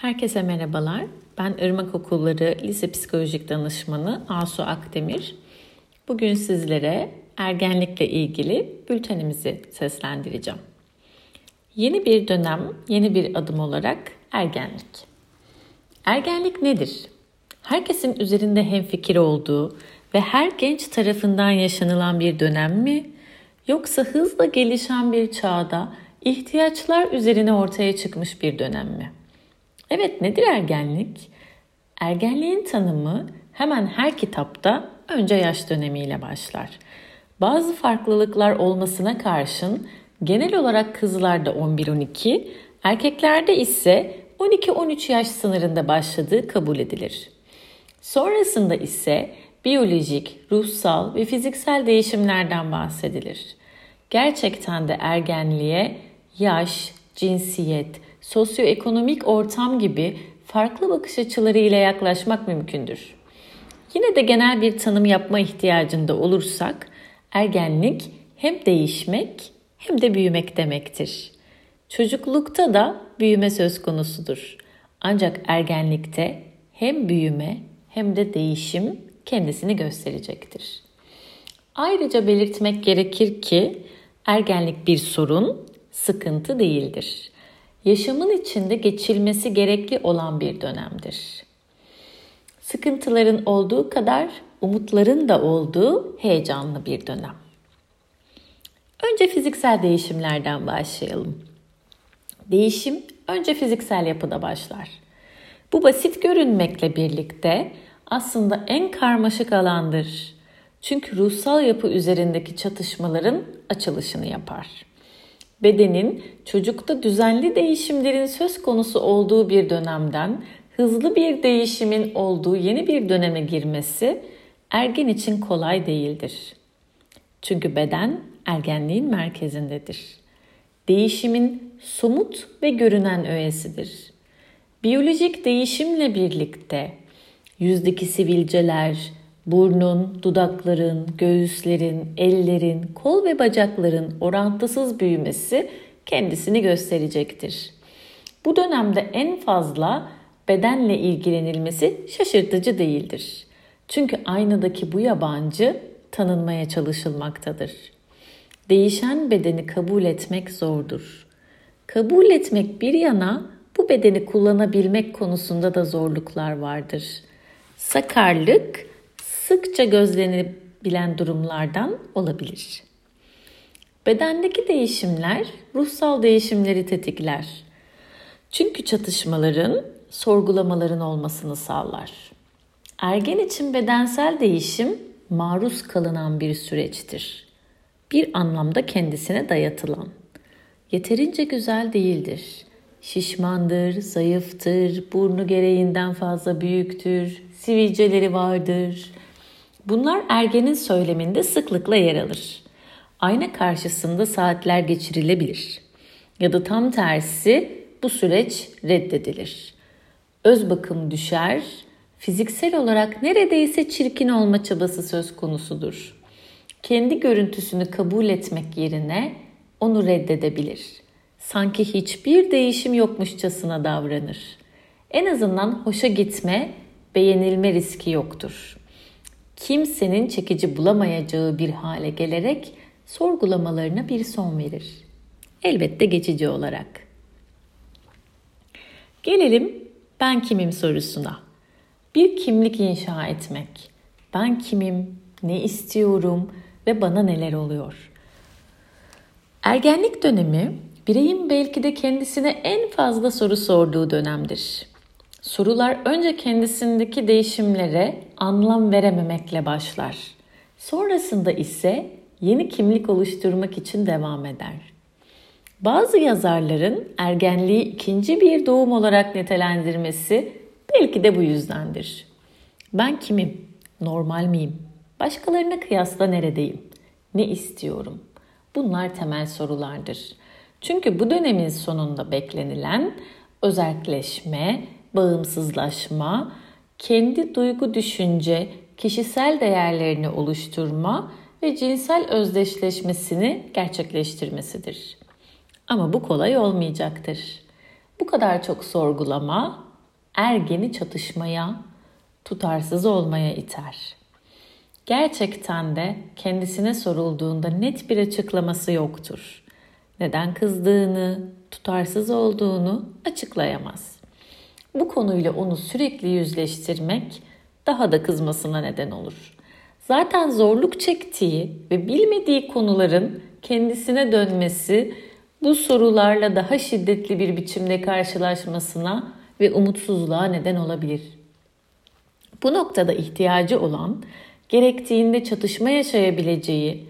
Herkese merhabalar. Ben Irmak Okulları Lise Psikolojik Danışmanı Asu Akdemir. Bugün sizlere ergenlikle ilgili bültenimizi seslendireceğim. Yeni bir dönem, yeni bir adım olarak ergenlik. Ergenlik nedir? Herkesin üzerinde hemfikir olduğu ve her genç tarafından yaşanılan bir dönem mi? Yoksa hızla gelişen bir çağda ihtiyaçlar üzerine ortaya çıkmış bir dönem mi? Evet nedir ergenlik? Ergenliğin tanımı hemen her kitapta önce yaş dönemiyle başlar. Bazı farklılıklar olmasına karşın genel olarak kızlarda 11-12, erkeklerde ise 12-13 yaş sınırında başladığı kabul edilir. Sonrasında ise biyolojik, ruhsal ve fiziksel değişimlerden bahsedilir. Gerçekten de ergenliğe yaş, cinsiyet, sosyoekonomik ortam gibi farklı bakış açıları ile yaklaşmak mümkündür. Yine de genel bir tanım yapma ihtiyacında olursak, ergenlik hem değişmek hem de büyümek demektir. Çocuklukta da büyüme söz konusudur. Ancak ergenlikte hem büyüme hem de değişim kendisini gösterecektir. Ayrıca belirtmek gerekir ki ergenlik bir sorun, sıkıntı değildir yaşamın içinde geçilmesi gerekli olan bir dönemdir. Sıkıntıların olduğu kadar umutların da olduğu heyecanlı bir dönem. Önce fiziksel değişimlerden başlayalım. Değişim önce fiziksel yapıda başlar. Bu basit görünmekle birlikte aslında en karmaşık alandır. Çünkü ruhsal yapı üzerindeki çatışmaların açılışını yapar bedenin çocukta düzenli değişimlerin söz konusu olduğu bir dönemden hızlı bir değişimin olduğu yeni bir döneme girmesi ergen için kolay değildir. Çünkü beden ergenliğin merkezindedir. Değişimin somut ve görünen öğesidir. Biyolojik değişimle birlikte yüzdeki sivilceler, burnun, dudakların, göğüslerin, ellerin, kol ve bacakların orantısız büyümesi kendisini gösterecektir. Bu dönemde en fazla bedenle ilgilenilmesi şaşırtıcı değildir. Çünkü aynadaki bu yabancı tanınmaya çalışılmaktadır. Değişen bedeni kabul etmek zordur. Kabul etmek bir yana bu bedeni kullanabilmek konusunda da zorluklar vardır. Sakarlık sıkça gözlenebilen durumlardan olabilir. Bedendeki değişimler ruhsal değişimleri tetikler. Çünkü çatışmaların, sorgulamaların olmasını sağlar. Ergen için bedensel değişim maruz kalınan bir süreçtir. Bir anlamda kendisine dayatılan. Yeterince güzel değildir. Şişmandır, zayıftır, burnu gereğinden fazla büyüktür, sivilceleri vardır, Bunlar ergenin söyleminde sıklıkla yer alır. Ayna karşısında saatler geçirilebilir. Ya da tam tersi bu süreç reddedilir. Öz bakım düşer, fiziksel olarak neredeyse çirkin olma çabası söz konusudur. Kendi görüntüsünü kabul etmek yerine onu reddedebilir. Sanki hiçbir değişim yokmuşçasına davranır. En azından hoşa gitme, beğenilme riski yoktur kimsenin çekici bulamayacağı bir hale gelerek sorgulamalarına bir son verir. Elbette geçici olarak. Gelelim ben kimim sorusuna. Bir kimlik inşa etmek. Ben kimim, ne istiyorum ve bana neler oluyor? Ergenlik dönemi bireyin belki de kendisine en fazla soru sorduğu dönemdir. Sorular önce kendisindeki değişimlere anlam verememekle başlar. Sonrasında ise yeni kimlik oluşturmak için devam eder. Bazı yazarların ergenliği ikinci bir doğum olarak nitelendirmesi belki de bu yüzdendir. Ben kimim? Normal miyim? Başkalarına kıyasla neredeyim? Ne istiyorum? Bunlar temel sorulardır. Çünkü bu dönemin sonunda beklenilen özelleşme, bağımsızlaşma, kendi duygu düşünce, kişisel değerlerini oluşturma ve cinsel özdeşleşmesini gerçekleştirmesidir. Ama bu kolay olmayacaktır. Bu kadar çok sorgulama, ergeni çatışmaya, tutarsız olmaya iter. Gerçekten de kendisine sorulduğunda net bir açıklaması yoktur. Neden kızdığını, tutarsız olduğunu açıklayamaz. Bu konuyla onu sürekli yüzleştirmek daha da kızmasına neden olur. Zaten zorluk çektiği ve bilmediği konuların kendisine dönmesi bu sorularla daha şiddetli bir biçimde karşılaşmasına ve umutsuzluğa neden olabilir. Bu noktada ihtiyacı olan, gerektiğinde çatışma yaşayabileceği,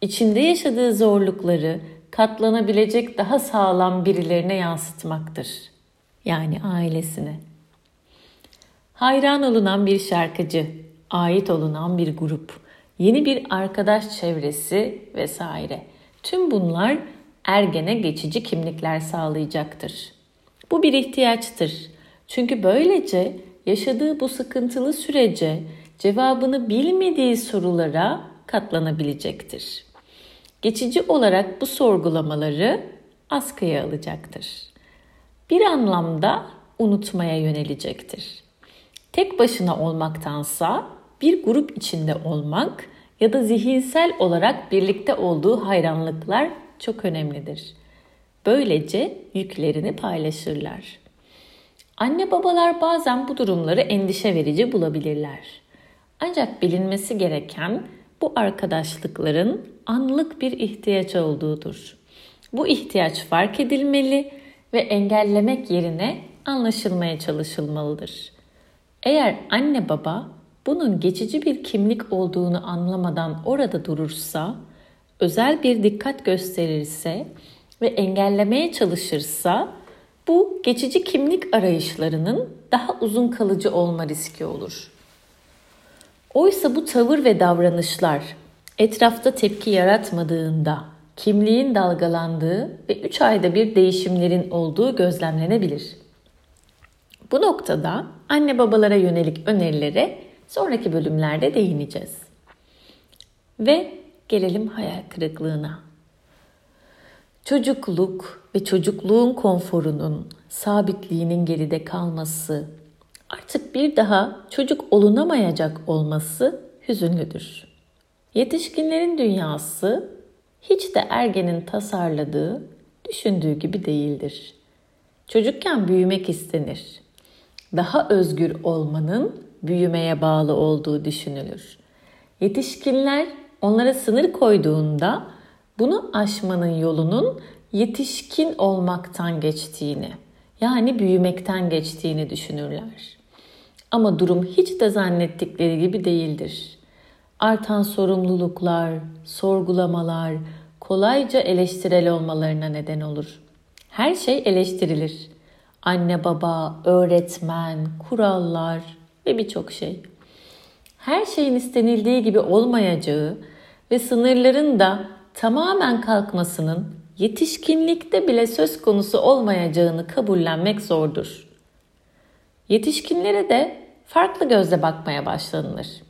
içinde yaşadığı zorlukları katlanabilecek daha sağlam birilerine yansıtmaktır. Yani ailesine. Hayran olunan bir şarkıcı, ait olunan bir grup, yeni bir arkadaş çevresi vesaire. Tüm bunlar ergene geçici kimlikler sağlayacaktır. Bu bir ihtiyaçtır. Çünkü böylece yaşadığı bu sıkıntılı sürece cevabını bilmediği sorulara katlanabilecektir. Geçici olarak bu sorgulamaları askıya alacaktır. Bir anlamda unutmaya yönelecektir. Tek başına olmaktansa bir grup içinde olmak ya da zihinsel olarak birlikte olduğu hayranlıklar çok önemlidir. Böylece yüklerini paylaşırlar. Anne babalar bazen bu durumları endişe verici bulabilirler. Ancak bilinmesi gereken bu arkadaşlıkların anlık bir ihtiyaç olduğudur. Bu ihtiyaç fark edilmeli ve engellemek yerine anlaşılmaya çalışılmalıdır. Eğer anne baba bunun geçici bir kimlik olduğunu anlamadan orada durursa, özel bir dikkat gösterirse ve engellemeye çalışırsa bu geçici kimlik arayışlarının daha uzun kalıcı olma riski olur. Oysa bu tavır ve davranışlar etrafta tepki yaratmadığında kimliğin dalgalandığı ve 3 ayda bir değişimlerin olduğu gözlemlenebilir. Bu noktada anne babalara yönelik önerilere sonraki bölümlerde değineceğiz. Ve gelelim hayal kırıklığına. Çocukluk ve çocukluğun konforunun, sabitliğinin geride kalması, artık bir daha çocuk olunamayacak olması hüzünlüdür. Yetişkinlerin dünyası hiç de ergenin tasarladığı, düşündüğü gibi değildir. Çocukken büyümek istenir. Daha özgür olmanın büyümeye bağlı olduğu düşünülür. Yetişkinler onlara sınır koyduğunda bunu aşmanın yolunun yetişkin olmaktan geçtiğini, yani büyümekten geçtiğini düşünürler. Ama durum hiç de zannettikleri gibi değildir. Artan sorumluluklar, sorgulamalar kolayca eleştirel olmalarına neden olur. Her şey eleştirilir. Anne baba, öğretmen, kurallar ve birçok şey. Her şeyin istenildiği gibi olmayacağı ve sınırların da tamamen kalkmasının yetişkinlikte bile söz konusu olmayacağını kabullenmek zordur. Yetişkinlere de farklı gözle bakmaya başlanılır.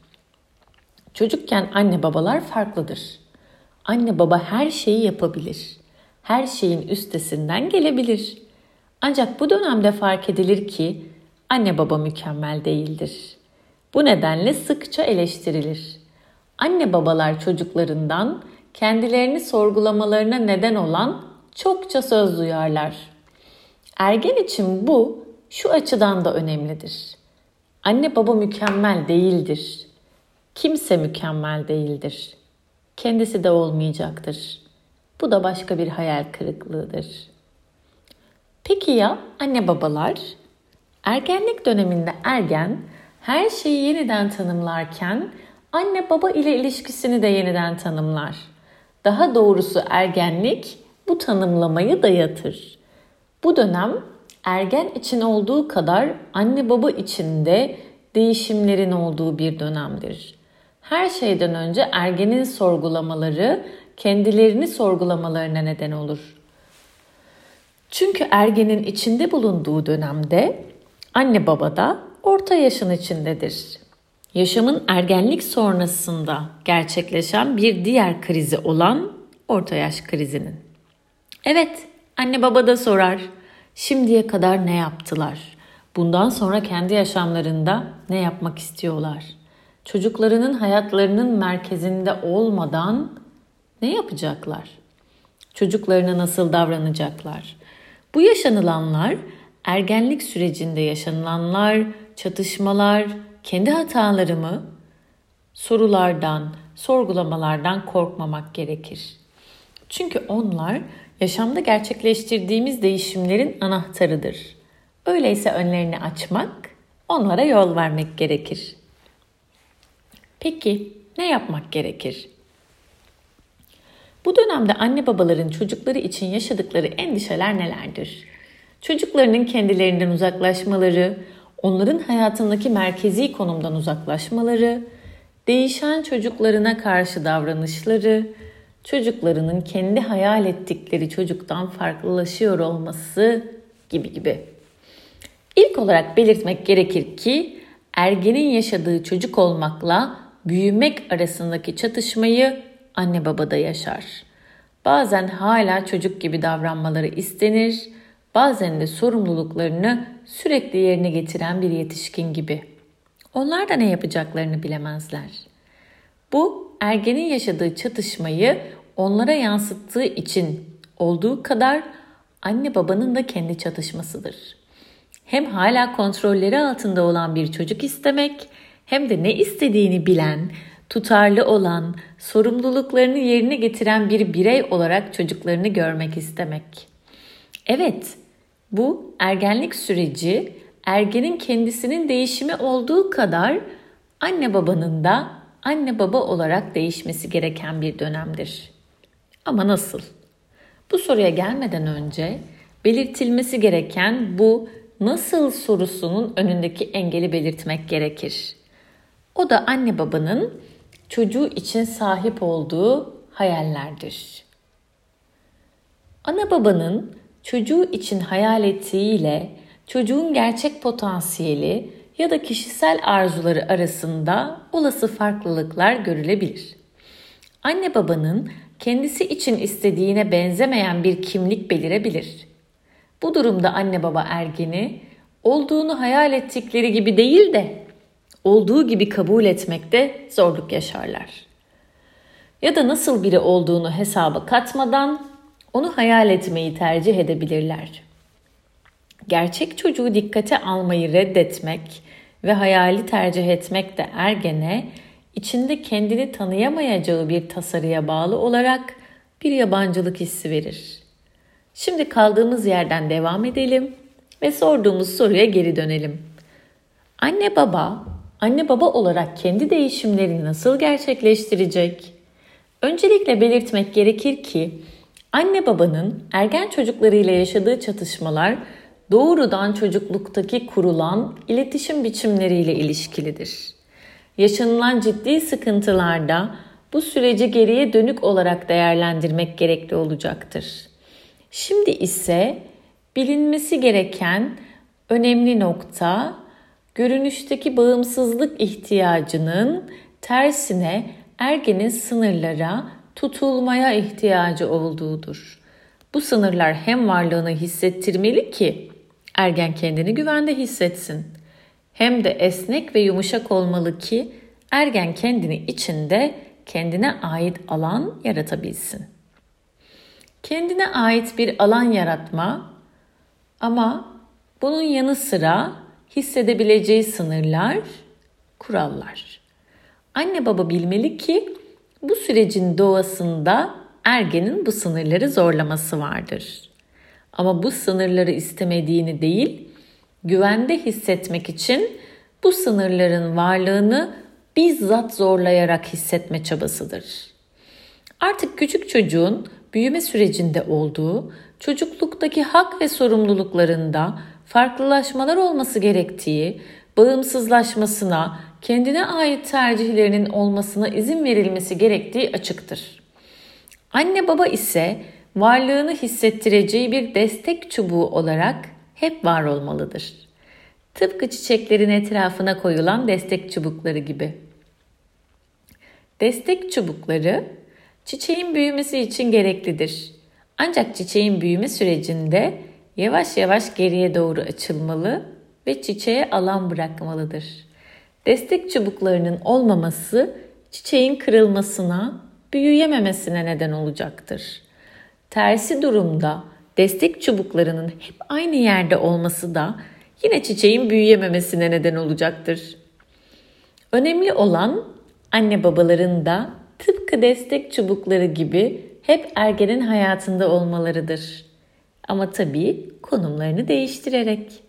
Çocukken anne babalar farklıdır. Anne baba her şeyi yapabilir. Her şeyin üstesinden gelebilir. Ancak bu dönemde fark edilir ki anne baba mükemmel değildir. Bu nedenle sıkça eleştirilir. Anne babalar çocuklarından kendilerini sorgulamalarına neden olan çokça söz duyarlar. Ergen için bu şu açıdan da önemlidir. Anne baba mükemmel değildir. Kimse mükemmel değildir. Kendisi de olmayacaktır. Bu da başka bir hayal kırıklığıdır. Peki ya anne babalar? Ergenlik döneminde ergen her şeyi yeniden tanımlarken anne baba ile ilişkisini de yeniden tanımlar. Daha doğrusu ergenlik bu tanımlamayı dayatır. Bu dönem ergen için olduğu kadar anne baba için de değişimlerin olduğu bir dönemdir. Her şeyden önce ergenin sorgulamaları kendilerini sorgulamalarına neden olur. Çünkü ergenin içinde bulunduğu dönemde anne baba da orta yaşın içindedir. Yaşamın ergenlik sonrasında gerçekleşen bir diğer krizi olan orta yaş krizinin. Evet, anne baba da sorar. Şimdiye kadar ne yaptılar? Bundan sonra kendi yaşamlarında ne yapmak istiyorlar? Çocuklarının hayatlarının merkezinde olmadan ne yapacaklar? Çocuklarına nasıl davranacaklar? Bu yaşanılanlar ergenlik sürecinde yaşanılanlar, çatışmalar, kendi hataları mı? Sorulardan, sorgulamalardan korkmamak gerekir. Çünkü onlar yaşamda gerçekleştirdiğimiz değişimlerin anahtarıdır. Öyleyse önlerini açmak, onlara yol vermek gerekir. Peki ne yapmak gerekir? Bu dönemde anne babaların çocukları için yaşadıkları endişeler nelerdir? Çocuklarının kendilerinden uzaklaşmaları, onların hayatındaki merkezi konumdan uzaklaşmaları, değişen çocuklarına karşı davranışları, çocuklarının kendi hayal ettikleri çocuktan farklılaşıyor olması gibi gibi. İlk olarak belirtmek gerekir ki ergenin yaşadığı çocuk olmakla büyümek arasındaki çatışmayı anne babada yaşar. Bazen hala çocuk gibi davranmaları istenir, bazen de sorumluluklarını sürekli yerine getiren bir yetişkin gibi. Onlar da ne yapacaklarını bilemezler. Bu ergenin yaşadığı çatışmayı onlara yansıttığı için olduğu kadar anne babanın da kendi çatışmasıdır. Hem hala kontrolleri altında olan bir çocuk istemek hem de ne istediğini bilen, tutarlı olan, sorumluluklarını yerine getiren bir birey olarak çocuklarını görmek istemek. Evet, bu ergenlik süreci ergenin kendisinin değişimi olduğu kadar anne babanın da anne baba olarak değişmesi gereken bir dönemdir. Ama nasıl? Bu soruya gelmeden önce belirtilmesi gereken bu nasıl sorusunun önündeki engeli belirtmek gerekir. O da anne babanın çocuğu için sahip olduğu hayallerdir. Ana babanın çocuğu için hayal ettiğiyle çocuğun gerçek potansiyeli ya da kişisel arzuları arasında olası farklılıklar görülebilir. Anne babanın kendisi için istediğine benzemeyen bir kimlik belirebilir. Bu durumda anne baba ergeni olduğunu hayal ettikleri gibi değil de olduğu gibi kabul etmekte zorluk yaşarlar. Ya da nasıl biri olduğunu hesaba katmadan onu hayal etmeyi tercih edebilirler. Gerçek çocuğu dikkate almayı reddetmek ve hayali tercih etmek de ergene içinde kendini tanıyamayacağı bir tasarıya bağlı olarak bir yabancılık hissi verir. Şimdi kaldığımız yerden devam edelim ve sorduğumuz soruya geri dönelim. Anne baba, anne baba olarak kendi değişimlerini nasıl gerçekleştirecek? Öncelikle belirtmek gerekir ki anne babanın ergen çocuklarıyla yaşadığı çatışmalar doğrudan çocukluktaki kurulan iletişim biçimleriyle ilişkilidir. Yaşanılan ciddi sıkıntılarda bu süreci geriye dönük olarak değerlendirmek gerekli olacaktır. Şimdi ise bilinmesi gereken önemli nokta görünüşteki bağımsızlık ihtiyacının tersine ergenin sınırlara tutulmaya ihtiyacı olduğudur. Bu sınırlar hem varlığını hissettirmeli ki ergen kendini güvende hissetsin hem de esnek ve yumuşak olmalı ki ergen kendini içinde kendine ait alan yaratabilsin. Kendine ait bir alan yaratma ama bunun yanı sıra hissedebileceği sınırlar, kurallar. Anne baba bilmeli ki bu sürecin doğasında ergenin bu sınırları zorlaması vardır. Ama bu sınırları istemediğini değil, güvende hissetmek için bu sınırların varlığını bizzat zorlayarak hissetme çabasıdır. Artık küçük çocuğun büyüme sürecinde olduğu, çocukluktaki hak ve sorumluluklarında farklılaşmalar olması gerektiği, bağımsızlaşmasına, kendine ait tercihlerinin olmasına izin verilmesi gerektiği açıktır. Anne baba ise varlığını hissettireceği bir destek çubuğu olarak hep var olmalıdır. Tıpkı çiçeklerin etrafına koyulan destek çubukları gibi. Destek çubukları çiçeğin büyümesi için gereklidir. Ancak çiçeğin büyüme sürecinde yavaş yavaş geriye doğru açılmalı ve çiçeğe alan bırakmalıdır. Destek çubuklarının olmaması çiçeğin kırılmasına, büyüyememesine neden olacaktır. Tersi durumda destek çubuklarının hep aynı yerde olması da yine çiçeğin büyüyememesine neden olacaktır. Önemli olan anne babaların da tıpkı destek çubukları gibi hep ergenin hayatında olmalarıdır. Ama tabii konumlarını değiştirerek.